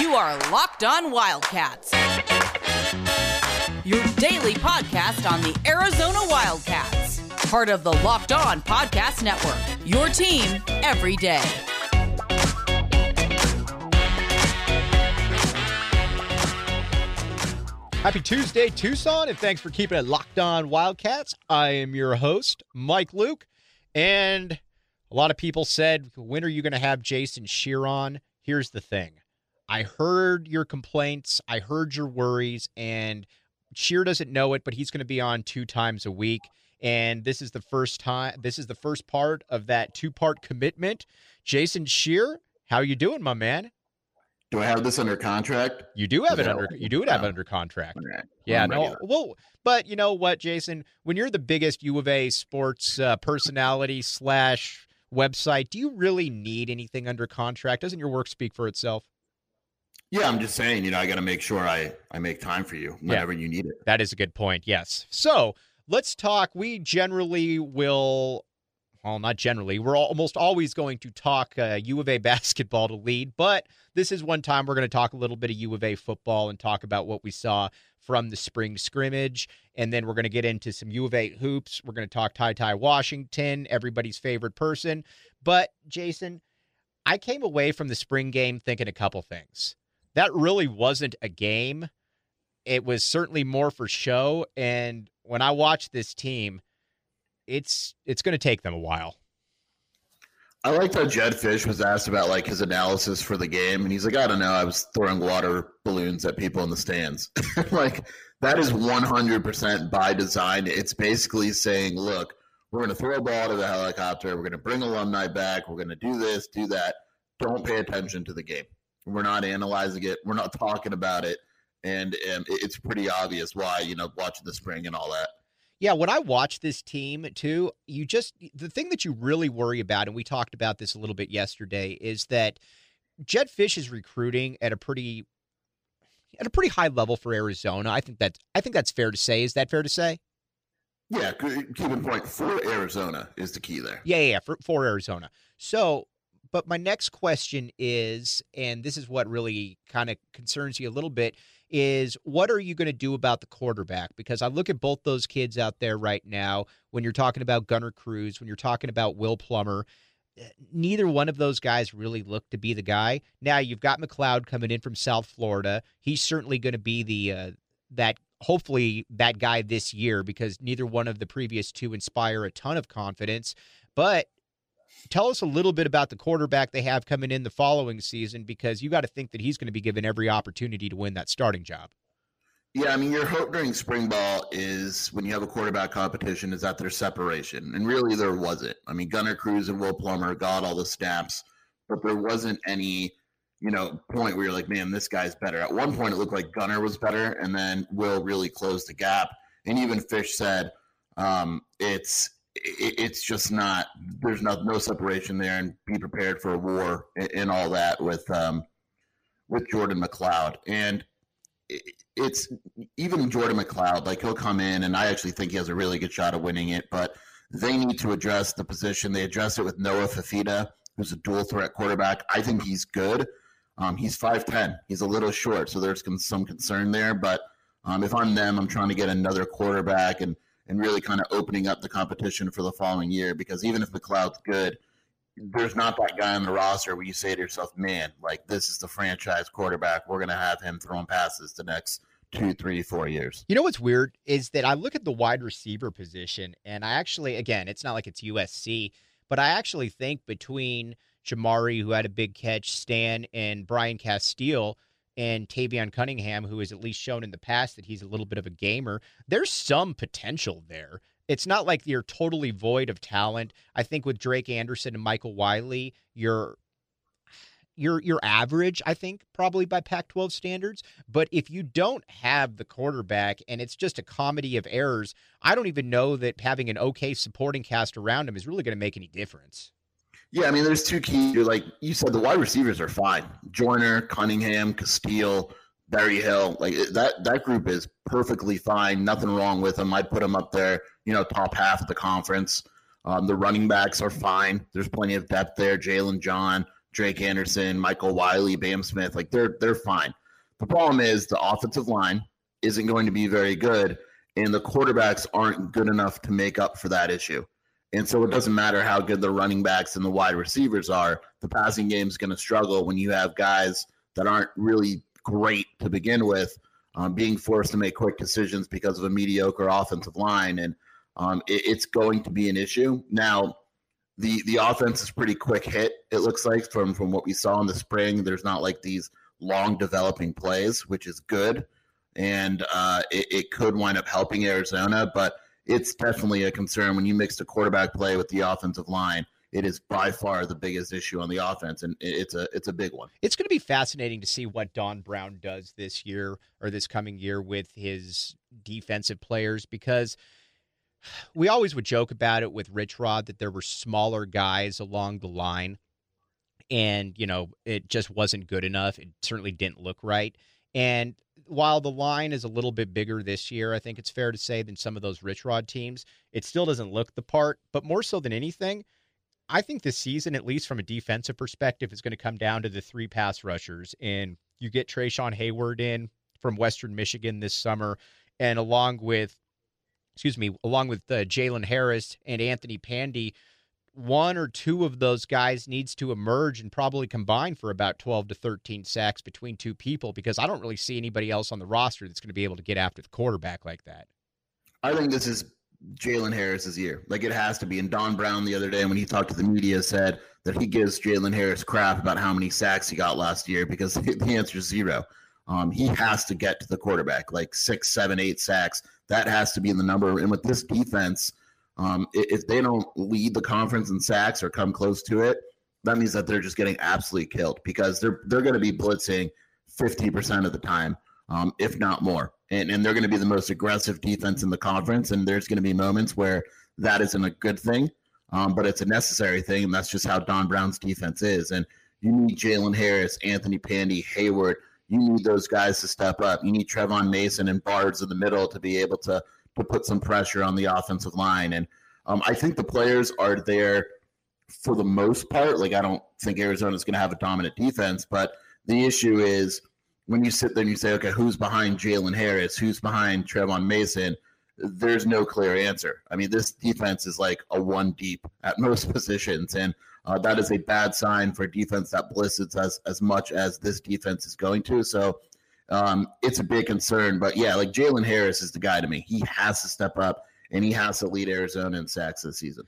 You are Locked On Wildcats, your daily podcast on the Arizona Wildcats, part of the Locked On Podcast Network. Your team every day. Happy Tuesday, Tucson, and thanks for keeping it locked on Wildcats. I am your host, Mike Luke, and a lot of people said, When are you going to have Jason Scheer on? Here's the thing I heard your complaints, I heard your worries, and Scheer doesn't know it, but he's going to be on two times a week. And this is the first time, this is the first part of that two part commitment. Jason Scheer, how you doing, my man? Do I have this under contract? You do have it under. You do have it under contract. Yeah, no. Well, but you know what, Jason? When you're the biggest U of A sports uh, personality slash website, do you really need anything under contract? Doesn't your work speak for itself? Yeah, I'm just saying. You know, I got to make sure I I make time for you whenever yeah, you need it. That is a good point. Yes. So let's talk. We generally will well, not generally. We're almost always going to talk uh, U of A basketball to lead, but this is one time we're going to talk a little bit of U of A football and talk about what we saw from the spring scrimmage. And then we're going to get into some U of A hoops. We're going to talk Ty Ty Washington, everybody's favorite person. But, Jason, I came away from the spring game thinking a couple things. That really wasn't a game. It was certainly more for show. And when I watch this team, it's it's going to take them a while. I liked how Jedd Fisch was asked about like his analysis for the game, and he's like, "I don't know, I was throwing water balloons at people in the stands." like that is one hundred percent by design. It's basically saying, "Look, we're going to throw a ball to the helicopter. We're going to bring alumni back. We're going to do this, do that. Don't pay attention to the game. We're not analyzing it. We're not talking about it." And, and it's pretty obvious why, you know, watching the spring and all that. Yeah, when I watch this team too, you just the thing that you really worry about, and we talked about this a little bit yesterday, is that Jedd Fisch is recruiting at a pretty at a pretty high level for Arizona. I think that I think that's fair to say. Is that fair to say? Yeah, keep in point for Arizona is the key there. Yeah, yeah, yeah for, for Arizona. So, but my next question is, and this is what really kind of concerns you a little bit, is what are you going to do about the quarterback? Because I look at both those kids out there right now. When you're talking about Gunner Cruz, when you're talking about Will Plummer, eh, neither one of those guys really look to be the guy. Now you've got McCloud coming in from South Florida. He's certainly going to be the uh, that hopefully that guy this year because neither one of the previous two inspire a ton of confidence. But tell us a little bit about the quarterback they have coming in the following season because you got to think that he's going to be given every opportunity to win that starting job. Yeah, I mean, your hope during spring ball is when you have a quarterback competition is that there's separation, and really there wasn't. I mean, Gunner Cruz and Will Plummer got all the snaps, but there wasn't any, you know, point where you're like, man, this guy's better. At one point, it looked like Gunner was better, and then Will really closed the gap. And even Fisch said, um, it's it's just not there's no no separation there and be prepared for a war and, all that with um with Jordan McCloud. And it's even Jordan McCloud like he'll come in and I actually think he has a really good shot of winning it but they need to address the position. They address it with Noah Fifita who's a dual threat quarterback. I think he's good. Um, he's 5'10 he's a little short so there's some concern there but um, if I'm them I'm trying to get another quarterback and and really kind of opening up the competition for the following year. Because even if McCloud's good, there's not that guy on the roster where you say to yourself, man, like this is the franchise quarterback. We're going to have him throwing passes the next two, three, four years. You know what's weird is that I look at the wide receiver position, and I actually, again, it's not like it's USC, but I actually think between Jamarye, who had a big catch, Stan, and Brian Casteel – and Tayvion Cunningham, who has at least shown in the past that he's a little bit of a gamer, there's some potential there. It's not like you're totally void of talent. I think with Drake Anderson and Michael Wiley, you're you're you're average, I think, probably by Pac-12 standards. But if you don't have the quarterback and it's just a comedy of errors, I don't even know that having an okay supporting cast around him is really going to make any difference. Yeah, I mean, there's two keys. Like you said, the wide receivers are fine. Joiner, Cunningham, Casteel, Barry Hill, like that that group is perfectly fine. Nothing wrong with them. I'd put them up there, you know, top half of the conference. Um, the running backs are fine. There's plenty of depth there. Jalen John, Drake Anderson, Michael Wiley, Bam Smith. Like they're they're fine. The problem is the offensive line isn't going to be very good, and the quarterbacks aren't good enough to make up for that issue. And so it doesn't matter how good the running backs and the wide receivers are. The passing game is going to struggle when you have guys that aren't really great to begin with, um, being forced to make quick decisions because of a mediocre offensive line, and um, it, it's going to be an issue. Now, the the offense is pretty quick hit. It looks like from from what we saw in the spring. There's not like these long developing plays, which is good, and uh, it, it could wind up helping Arizona, but it's definitely a concern when you mix the quarterback play with the offensive line it is by far the biggest issue on the offense, and it's a it's a big one. It's going to be fascinating to see what Don Brown does this year or this coming year with his defensive players because we always would joke about it with Rich Rod that there were smaller guys along the line, and you know it just wasn't good enough. It certainly didn't look right, and while the line is a little bit bigger this year, I think it's fair to say than some of those Rich Rod teams, it still doesn't look the part. But more so than anything, I think this season, at least from a defensive perspective, is going to come down to the three pass rushers. And you get Treshaun Hayward in from Western Michigan this summer, and along with, excuse me, along with uh, Jalen Harris and Anthony Pandy, one or two of those guys needs to emerge and probably combine for about 12 to 13 sacks between two people because I don't really see anybody else on the roster that's going to be able to get after the quarterback like that. I think this is Jalen Harris's year. Like it has to be. And Don Brown the other day when he talked to the media said that he gives Jalen Harris crap about how many sacks he got last year because the answer is zero. Um, he has to get to the quarterback like six, seven, eight sacks. That has to be in the number. And with this defense, um, if they don't lead the conference in sacks or come close to it, that means that they're just getting absolutely killed because they're they're going to be blitzing fifty percent of the time, um, if not more and, and they're going to be the most aggressive defense in the conference. And there's going to be moments where that isn't a good thing, um, but it's a necessary thing. And that's just how Don Brown's defense is. And you need Jalen Harris, Anthony Pandy, Hayward. You need those guys to step up. You need Trevon Mason and Barrs in the middle to be able to to put some pressure on the offensive line. And um, I think the players are there for the most part. Like I don't think Arizona is going to have a dominant defense, but the issue is when you sit there and you say, okay, who's behind Jalen Harris? Who's behind Trevon Mason? There's no clear answer. I mean, this defense is like a one deep at most positions, and uh, that is a bad sign for a defense that blitzes as as much as this defense is going to. So um, it's a big concern. But yeah, like Jalen Harris is the guy to me. He has to step up and he has to lead Arizona in sacks this season.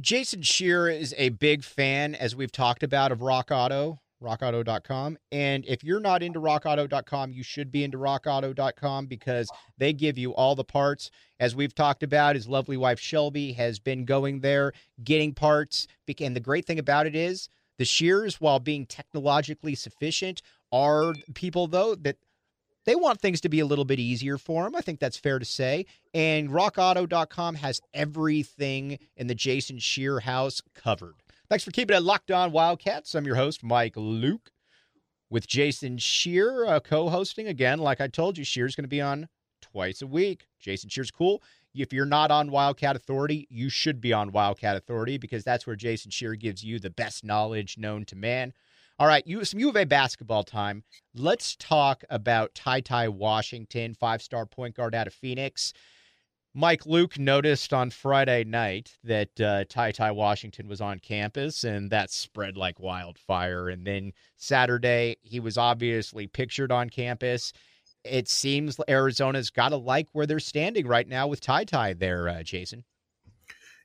Jason Scheer is a big fan, as we've talked about, of Rock Auto rockauto.com. And if you're not into rockauto.com, you should be into rockauto.com because they give you all the parts. As we've talked about, his lovely wife Shelby has been going there getting parts. And the great thing about it is the Scheers, while being technologically sufficient, are people, though, that they want things to be a little bit easier for them. I think that's fair to say. And rockauto.com has everything in the Jason Scheer house covered. Thanks for keeping it locked on Wildcats. I'm your host, Mike Luke, with Jason Scheer uh, co hosting again. Like I told you, Scheer's going to be on twice a week. Jason Scheer's cool. If you're not on Wildcat Authority, you should be on Wildcat Authority because that's where Jason Shear gives you the best knowledge known to man. All right, you some U of A basketball time. Let's talk about Ty Ty Washington, five star point guard out of Phoenix. Mike Luke noticed on Friday night that uh, Ty Ty Washington was on campus, and that spread like wildfire. And then Saturday, he was obviously pictured on campus. It seems Arizona's got to like where they're standing right now with Ty Ty there, uh, Jason.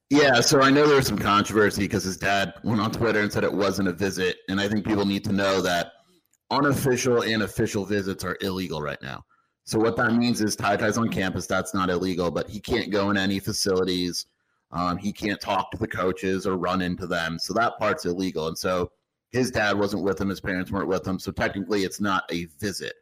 Yeah, so I know there was some controversy because his dad went on Twitter and said it wasn't a visit. And I think people need to know that unofficial and official visits are illegal right now. So what that means is Ty Ty's on campus. That's not illegal, but he can't go in any facilities. Um, he can't talk to the coaches or run into them. So that part's illegal. And so his dad wasn't with him. His parents weren't with him. So technically, it's not a visit.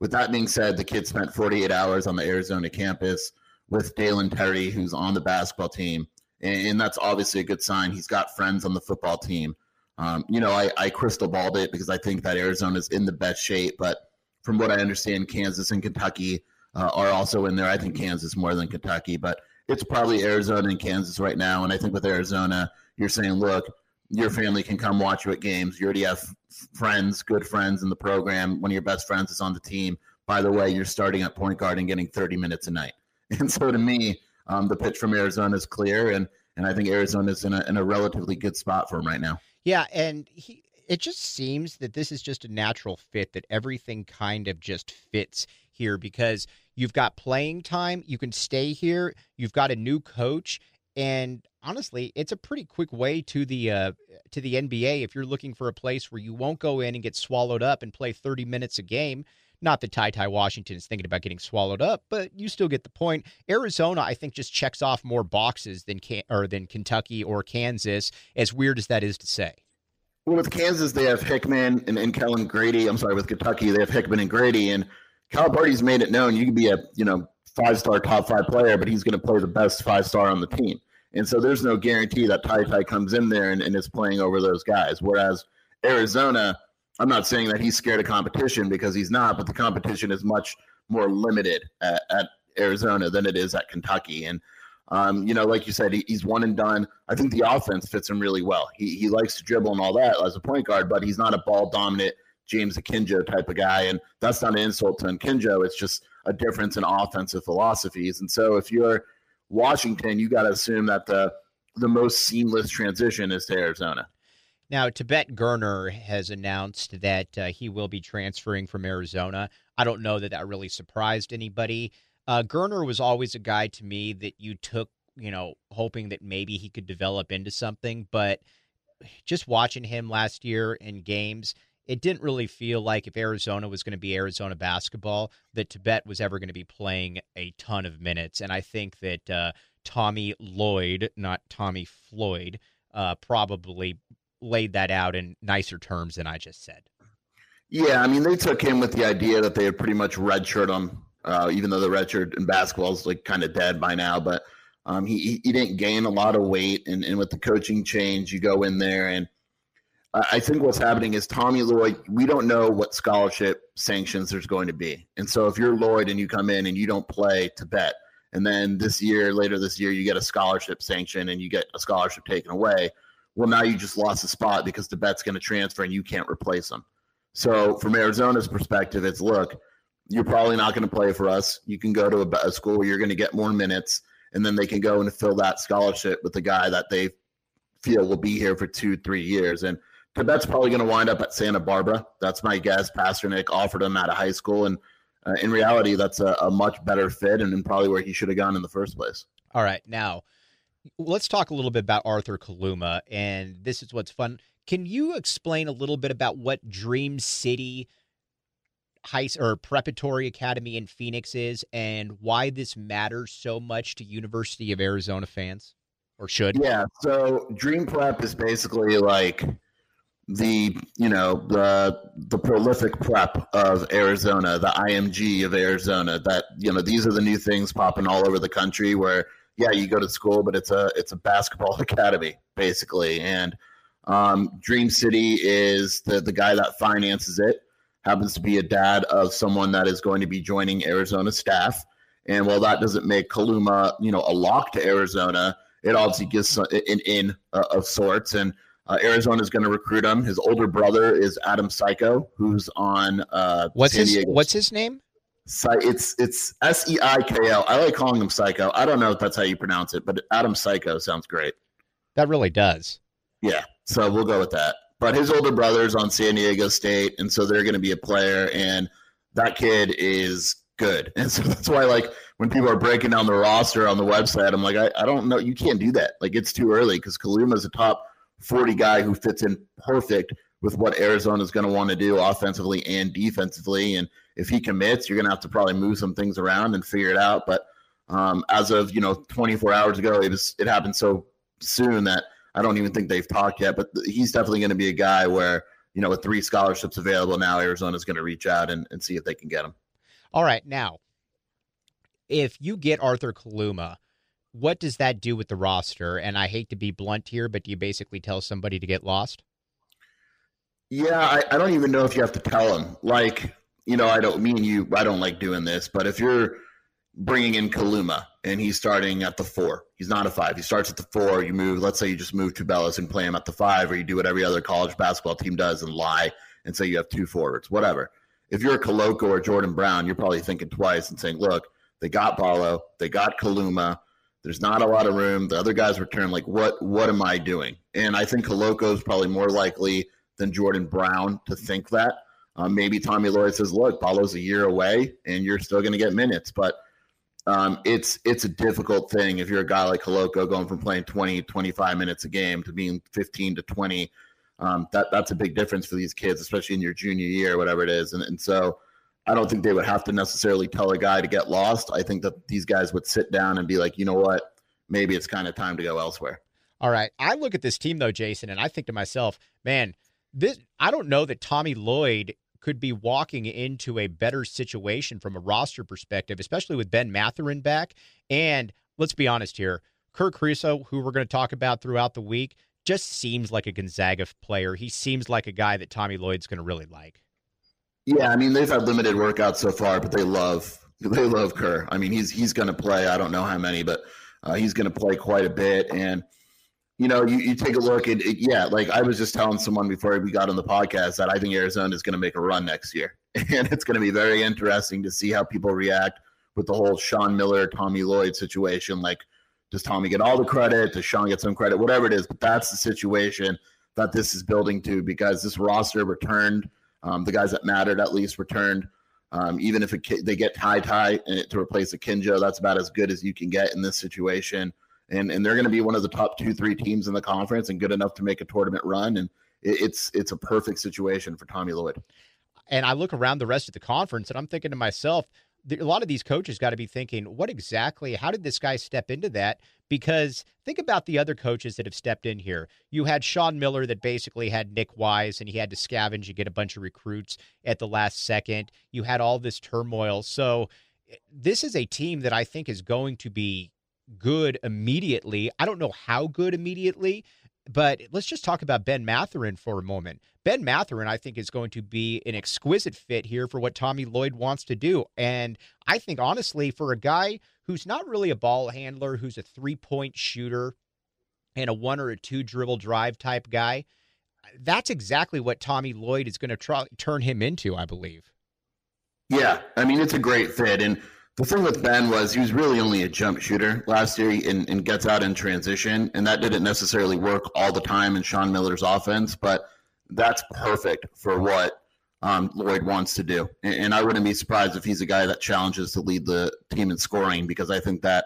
With that being said, the kid spent 48 hours on the Arizona campus with Dalen Terry, who's on the basketball team. And, and that's obviously a good sign. He's got friends on the football team. Um, you know, I, I crystal balled it because I think that Arizona's in the best shape, but from what I understand, Kansas and Kentucky uh, are also in there. I think Kansas more than Kentucky, but it's probably Arizona and Kansas right now. And I think with Arizona, you're saying, look, your family can come watch you at games. You already have friends, good friends in the program. One of your best friends is on the team. By the way, you're starting at point guard and getting 30 minutes a night. And so to me, um, the pitch from Arizona is clear, and and I think Arizona is in a in a relatively good spot for him right now. Yeah, and he it just seems that this is just a natural fit that everything kind of just fits here because you've got playing time, you can stay here, you've got a new coach, and honestly, it's a pretty quick way to the uh, to the NBA if you're looking for a place where you won't go in and get swallowed up and play 30 minutes a game. Not that Ty Ty Washington is thinking about getting swallowed up, but you still get the point. Arizona, I think, just checks off more boxes than can or than Kentucky or Kansas. As weird as that is to say. Well, with Kansas, they have Hickman and, and Kellan Grady. I'm sorry, with Kentucky, they have Hickman and Grady. And Calipari's made it known you can be a you know five star top five player, but he's going to play the best five star on the team. And so there's no guarantee that Ty Ty comes in there and, and is playing over those guys. Whereas Arizona, I'm not saying that he's scared of competition because he's not, but the competition is much more limited at, at Arizona than it is at Kentucky. And um, you know, like you said, he, he's one and done. I think the offense fits him really well. He he likes to dribble and all that as a point guard, but he's not a ball dominant James Akinjo type of guy. And that's not an insult to Akinjo. It's just a difference in offensive philosophies. And so if you're Washington, you got to assume that the the most seamless transition is to Arizona. Now, Tibet Gurner has announced that uh, he will be transferring from Arizona. I don't know that that really surprised anybody. Uh, Gurner was always a guy to me that you took, you know, hoping that maybe he could develop into something. But just watching him last year in games, it didn't really feel like if Arizona was going to be Arizona basketball, that Tibet was ever going to be playing a ton of minutes. And I think that uh, Tommy Lloyd, not Tommy Floyd, uh, probably laid that out in nicer terms than I just said. Yeah, I mean, they took him with the idea that they had pretty much redshirt him, uh, even though the redshirt in basketball is like kind of dead by now. But um, he he didn't gain a lot of weight, and, and with the coaching change, you go in there and. I think what's happening is Tommy Lloyd, we don't know what scholarship sanctions there's going to be. And so if you're Lloyd and you come in and you don't play Tibet, and then this year, later this year, you get a scholarship sanction and you get a scholarship taken away, well, now you just lost a spot because Tibet's going to transfer and you can't replace him. So, from Arizona's perspective, it's look, you're probably not going to play for us. You can go to a, a school where you're going to get more minutes, and then they can go and fill that scholarship with the guy that they feel will be here for two, three years. And Tibet's probably going to wind up at Santa Barbara. That's my guess. Pasternack offered him out of high school, and uh, in reality, that's a, a, much better fit and probably where he should have gone in the first place. All right, now let's talk a little bit about Arthur Kaluma, and this is what's fun. Can you explain a little bit about what Dream City High or Preparatory Academy in Phoenix is, and why this matters so much to University of Arizona fans, or should? Yeah. So Dream Prep is basically like the you know the the prolific prep of Arizona, the IMG of Arizona. That you know these are the new things popping all over the country where yeah, you go to school, but it's a it's a basketball academy basically. And um, Dream City is the the guy that finances it. Happens to be a dad of someone that is going to be joining Arizona staff. And while that doesn't make Kaluma, you know, a lock to Arizona, it obviously gives an in uh, of sorts. And uh, Arizona is going to recruit him. His older brother is Adam Psycho, who's on. Uh, what's San his Diego. What's his name? It's it's S E I K O. I like calling him Psycho. I don't know if that's how you pronounce it, but Adam Psycho sounds great. That really does. Yeah, so we'll go with that. But his older brother's on San Diego State, and so they're going to be a player, and that kid is good. And so that's why, like, when people are breaking down the roster on the website, I'm like, I, I don't know. You can't do that. Like, it's too early because Kaluma's a top 40 guy who fits in perfect with what Arizona is going to want to do offensively and defensively. And if he commits, you're going to have to probably move some things around and figure it out. But um, as of you know 24 hours ago, it was it happened so soon that I don't even think they've talked yet. But he's definitely going to be a guy where you know with three scholarships available now, Arizona's going to reach out and, and see if they can get him. All right, now if you get Arthur Kaluma. What does that do with the roster? And I hate to be blunt here, but do you basically tell somebody to get lost? Yeah, I, I don't even know if you have to tell them. Like, you know, I don't mean you, I don't like doing this, but if you're bringing in Kaluma and he's starting at the four. He's not a five. He starts at the four. You move, let's say you just move Tubelis and play him at the five, or you do what every other college basketball team does and lie and say you have two forwards, whatever. If you're a Koloko or Jordan Brown, you're probably thinking twice and saying, look, they got Ballo, they got Kaluma. There's not a lot of room. The other guys return. Like, what what am I doing? And I think Koloko is probably more likely than Jordan Brown to think that. Um, maybe Tommy Lloyd says, look, Ballo's a year away and you're still going to get minutes. But um, it's it's a difficult thing if you're a guy like Koloko going from playing 20, 25 minutes a game to being 15 to 20. Um, that that's a big difference for these kids, especially in your junior year, whatever it is. And, and so I don't think they would have to necessarily tell a guy to get lost. I think that these guys would sit down and be like, you know what, maybe it's kind of time to go elsewhere. All right. I look at this team though, Jason, and I think to myself, man, this I don't know that Tommy Lloyd could be walking into a better situation from a roster perspective, especially with Ben Mathurin back. And let's be honest here, Kerr Kriisa, who we're going to talk about throughout the week, just seems like a Gonzaga player. He seems like a guy that Tommy Lloyd's going to really like. Yeah, I mean they've had limited workouts so far, but they love they love Kerr. I mean he's he's going to play. I don't know how many, but uh, he's going to play quite a bit. And you know, you, you take a look at it, yeah, like I was just telling someone before we got on the podcast that I think Arizona is going to make a run next year. And it's going to be very interesting to see how people react with the whole Sean Miller, Tommy Lloyd situation. Like, does Tommy get all the credit? Does Sean get some credit? Whatever it is, but that's the situation that this is building to because this roster returned. Um, the guys that mattered at least returned. Um, even if it, they get Ty Ty to replace Akinjo, that's about as good as you can get in this situation and and they're going to be one of the top two three teams in the conference and good enough to make a tournament run and it, it's it's a perfect situation for Tommy Lloyd. And I look around the rest of the conference and I'm thinking to myself, a lot of these coaches got to be thinking, what exactly, how did this guy step into that? Because think about the other coaches that have stepped in here. You had Sean Miller that basically had Nick Wise and he had to scavenge and get a bunch of recruits at the last second. You had all this turmoil. So eh, this is a team that I think is going to be good immediately. I don't know how good immediately, but let's just talk about Ben Mathurin for a moment. Ben Mathurin, I think, is going to be an exquisite fit here for what Tommy Lloyd wants to do. And I think, honestly, for a guy who's not really a ball handler, who's a three point shooter and a one or a two dribble drive type guy, that's exactly what Tommy Lloyd is going to try, turn him into, I believe. Yeah. I mean, it's a great fit. And the thing with Ben was he was really only a jump shooter last year and, and gets out in transition, and that didn't necessarily work all the time in Sean Miller's offense, but that's perfect for what um, Lloyd wants to do. And, and, I wouldn't be surprised if he's a guy that challenges to lead the team in scoring because I think that,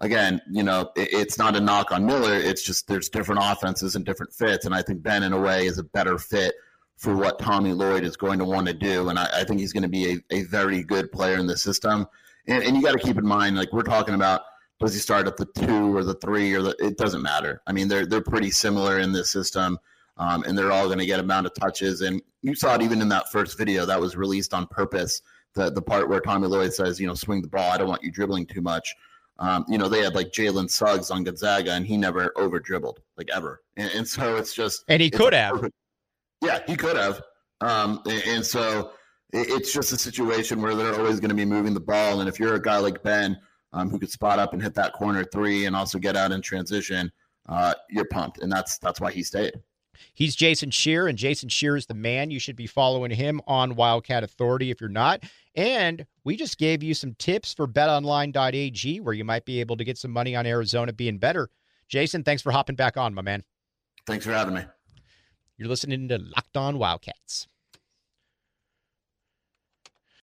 again, you know, it, it's not a knock on Miller. It's just there's different offenses and different fits. And I think Ben, in a way, is a better fit for what Tommy Lloyd is going to want to do. And I, I think he's going to be a, a very good player in the system. And, and you got to keep in mind, like we're talking about, does he start at the two or the three or the? It doesn't matter. I mean, they're they're pretty similar in this system, um, and they're all going to get amount of touches. And you saw it even in that first video that was released on purpose. The the part where Tommy Lloyd says, you know, swing the ball. I don't want you dribbling too much. Um, you know, they had like Jalen Suggs on Gonzaga, and he never over dribbled like ever. And, and, so it's just and he could have. Perfect, yeah, he could have. Um, and, and so it's just a situation where they're always going to be moving the ball. And if you're a guy like Ben um, who could spot up and hit that corner three and also get out in transition, uh, you're pumped, and that's that's why he stayed. He's Jason Scheer, and Jason Scheer is the man. You should be following him on Wildcat Authority if you're not. And we just gave you some tips for betonline.ag where you might be able to get some money on Arizona being better. Jason, thanks for hopping back on, my man. Thanks for having me. You're listening to Locked On Wildcats.